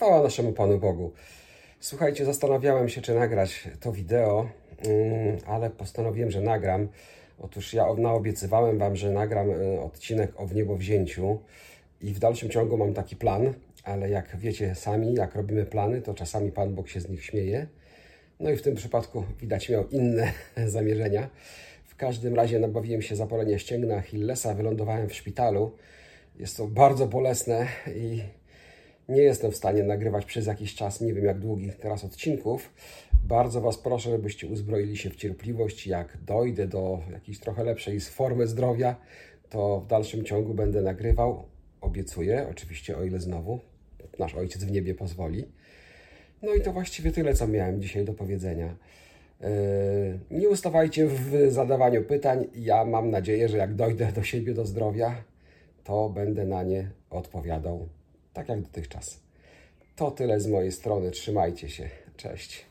Chwała naszemu Panu Bogu. Słuchajcie, zastanawiałem się, czy nagrać to wideo, mm, ale postanowiłem, że nagram. Otóż ja naobiecywałem Wam, że nagram e, odcinek o wniebowzięciu i w dalszym ciągu mam taki plan, ale jak wiecie sami, jak robimy plany, to czasami Pan Bóg się z nich śmieje. No i w tym przypadku widać miał inne zamierzenia. W każdym razie nabawiłem się zapalenia ścięgna Achillesa, wylądowałem w szpitalu. Jest to bardzo bolesne i nie jestem w stanie nagrywać przez jakiś czas, nie wiem jak długich teraz odcinków. Bardzo Was proszę, żebyście uzbroili się w cierpliwość. Jak dojdę do jakiejś trochę lepszej formy zdrowia, to w dalszym ciągu będę nagrywał. Obiecuję, oczywiście, o ile znowu nasz Ojciec w niebie pozwoli. No i to właściwie tyle, co miałem dzisiaj do powiedzenia. Yy, nie ustawajcie w zadawaniu pytań. Ja mam nadzieję, że jak dojdę do siebie, do zdrowia, to będę na nie odpowiadał tak jak dotychczas. To tyle z mojej strony. Trzymajcie się. Cześć.